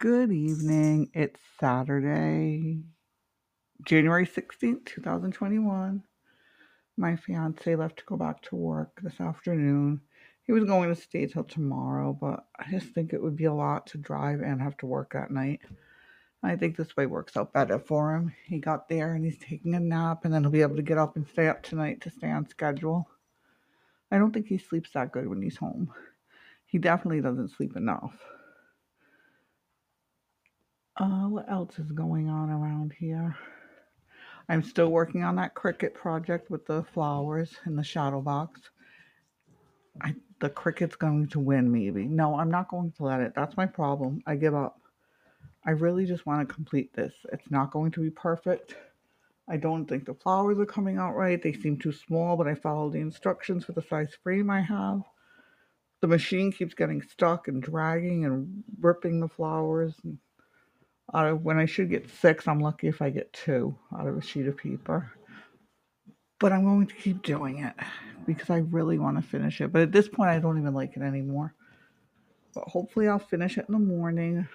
Good evening. It's Saturday, January 16th, 2021. My fiance left to go back to work this afternoon. He was going to stay till tomorrow, but I just think it would be a lot to drive and have to work at night. I think this way works out better for him. He got there and he's taking a nap, and then he'll be able to get up and stay up tonight to stay on schedule. I don't think he sleeps that good when he's home. He definitely doesn't sleep enough. Uh, what else is going on around here? I'm still working on that Cricut project with the flowers in the shadow box. I the Cricut's going to win, maybe. No, I'm not going to let it. That's my problem. I give up. I really just want to complete this. It's not going to be perfect. I don't think the flowers are coming out right. They seem too small, but I followed the instructions for the size frame I have. The machine keeps getting stuck and dragging and ripping the flowers. And out of when I should get six, I'm lucky if I get two out of a sheet of paper. But I'm going to keep doing it because I really want to finish it. But at this point, I don't even like it anymore. But hopefully, I'll finish it in the morning.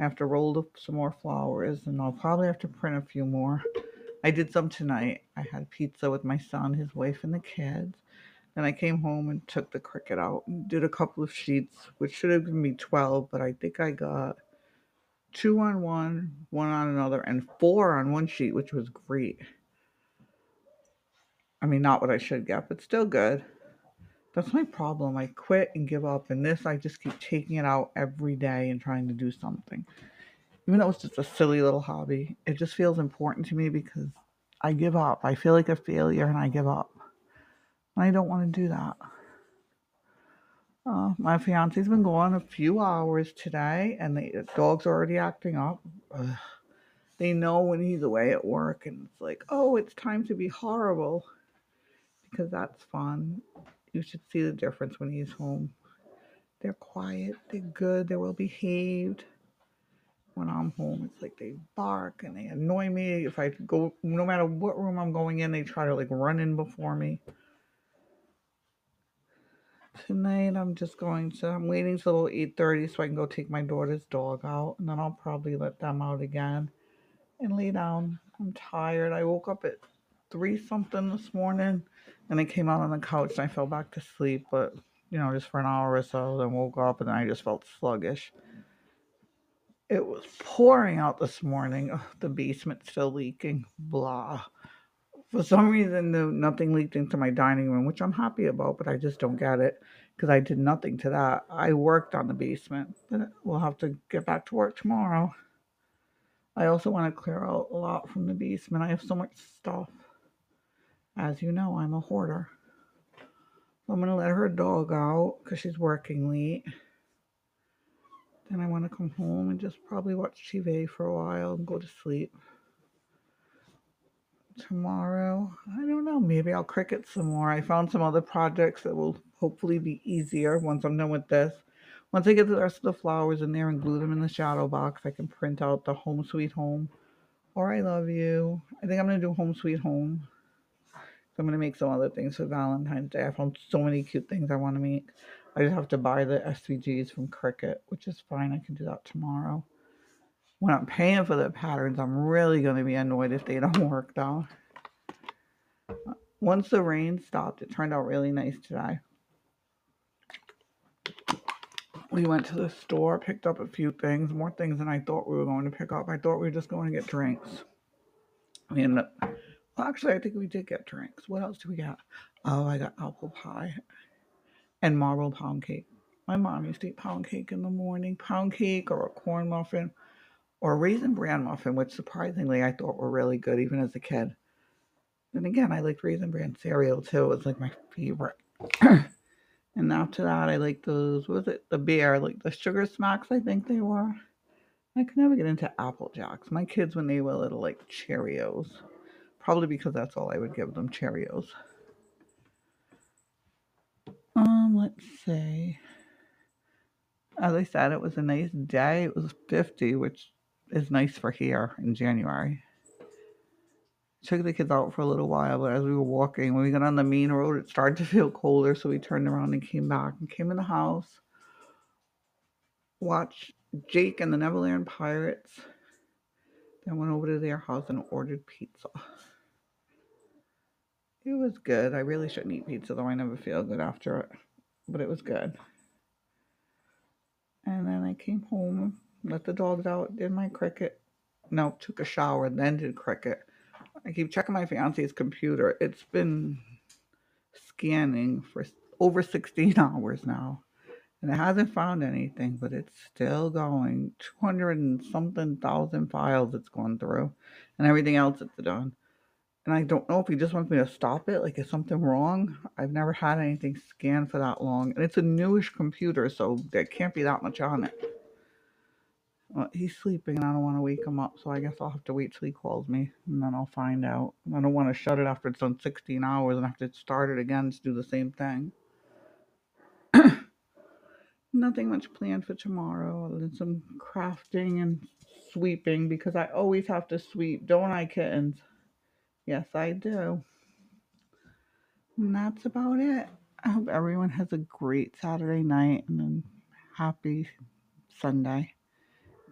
I have to roll up some more flowers and I'll probably have to print a few more. I did some tonight. I had pizza with my son, his wife, and the kids. Then I came home and took the Cricut out and did a couple of sheets, which should have given me 12, but I think I got two on one, one on another, and four on one sheet, which was great. I mean, not what I should get, but still good. That's my problem. I quit and give up, and this I just keep taking it out every day and trying to do something. Even though it's just a silly little hobby, it just feels important to me because I give up. I feel like a failure and I give up. And I don't want to do that. My fiance's been gone a few hours today, and the dog's already acting up. Ugh. They know when he's away at work, and it's like, oh, it's time to be horrible because that's fun. You should see the difference when he's home. They're quiet, they're good, they're well behaved. When I'm home, it's like they bark and they annoy me. If I go, no matter what room I'm going in, they try to like run in before me tonight I'm just going to I'm waiting till 8:30 so I can go take my daughter's dog out and then I'll probably let them out again and lay down. I'm tired. I woke up at 3 something this morning and I came out on the couch and I fell back to sleep but you know just for an hour or so then woke up and I just felt sluggish. It was pouring out this morning. Ugh, the basement's still leaking. Blah for some reason the, nothing leaked into my dining room which i'm happy about but i just don't get it because i did nothing to that. I worked on the basement but we'll have to get back to work tomorrow. I also want to clear out a lot from the basement. I have so much stuff. As you know i'm a hoarder. So i'm going to let her dog out because she's working late. Then i want to come home and just probably watch tv for a while and go to sleep tomorrow. I don't know. Maybe I'll Cricut some more. I found some other projects that will hopefully be easier once I'm done with this. Once I get the rest of the flowers in there and glue them in the shadow box, I can print out the Home Sweet Home or I Love You. I think I'm going to do Home Sweet Home. I'm going to make some other things for Valentine's Day. I found so many cute things I want to make. I just have to buy the SVGs from Cricut, which is fine. I can do that tomorrow when I'm paying for the patterns, I'm really going to be annoyed if they don't work though. Once the rain stopped, it turned out really nice today. We went to the store, picked up a few things, more things than I thought we were going to pick up. I thought we were just going to get drinks. We ended up, well, actually, I think we did get drinks. What else did we get? Oh, I got apple pie and marble pound cake. My mom used to eat pound cake in the morning, pound cake or a corn muffin or raisin bran muffin, which surprisingly I thought were really good even as a kid. And again, I liked raisin bran cereal too. It was like my favorite. and after that, I like those. Was it? The bear, like the sugar smacks. I think they were. I could never get into Apple Jacks. My kids, when they were little, like Cheerios. Probably because that's all I would give them, Cheerios. Um, let's see. As I said, it was a nice day. It was 50, which is nice for here in January. Took the kids out for a little while, but as we were walking, when we got on the main road, it started to feel colder, so we turned around and came back and came in the house. watched Jake and the Neverland Pirates. Then went over to their house and ordered pizza. It was good. I really shouldn't eat pizza though. I never feel good after it, but it was good. And then I came home, let the dogs out, did my Cricut. No, took a shower, then did Cricut. I keep checking my fiance's computer. It's been scanning for over 16 hours now. And it hasn't found anything, but it's still going. 200 and something thousand files it's gone through, and everything else it's done. And I don't know if he just wants me to stop it. Like, is something wrong? I've never had anything scanned for that long. And it's a newish computer, so there can't be that much on it. Well, he's sleeping, and I don't want to wake him up, so I guess I'll have to wait till he calls me, and then I'll find out. I don't want to shut it after it's done 16 hours and have to start it again to do the same thing. Nothing much planned for tomorrow other than some crafting and sweeping because I always have to sweep, don't I, kittens? Yes, I do. And that's about it. I hope everyone has a great Saturday night and a happy Sunday.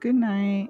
Good night.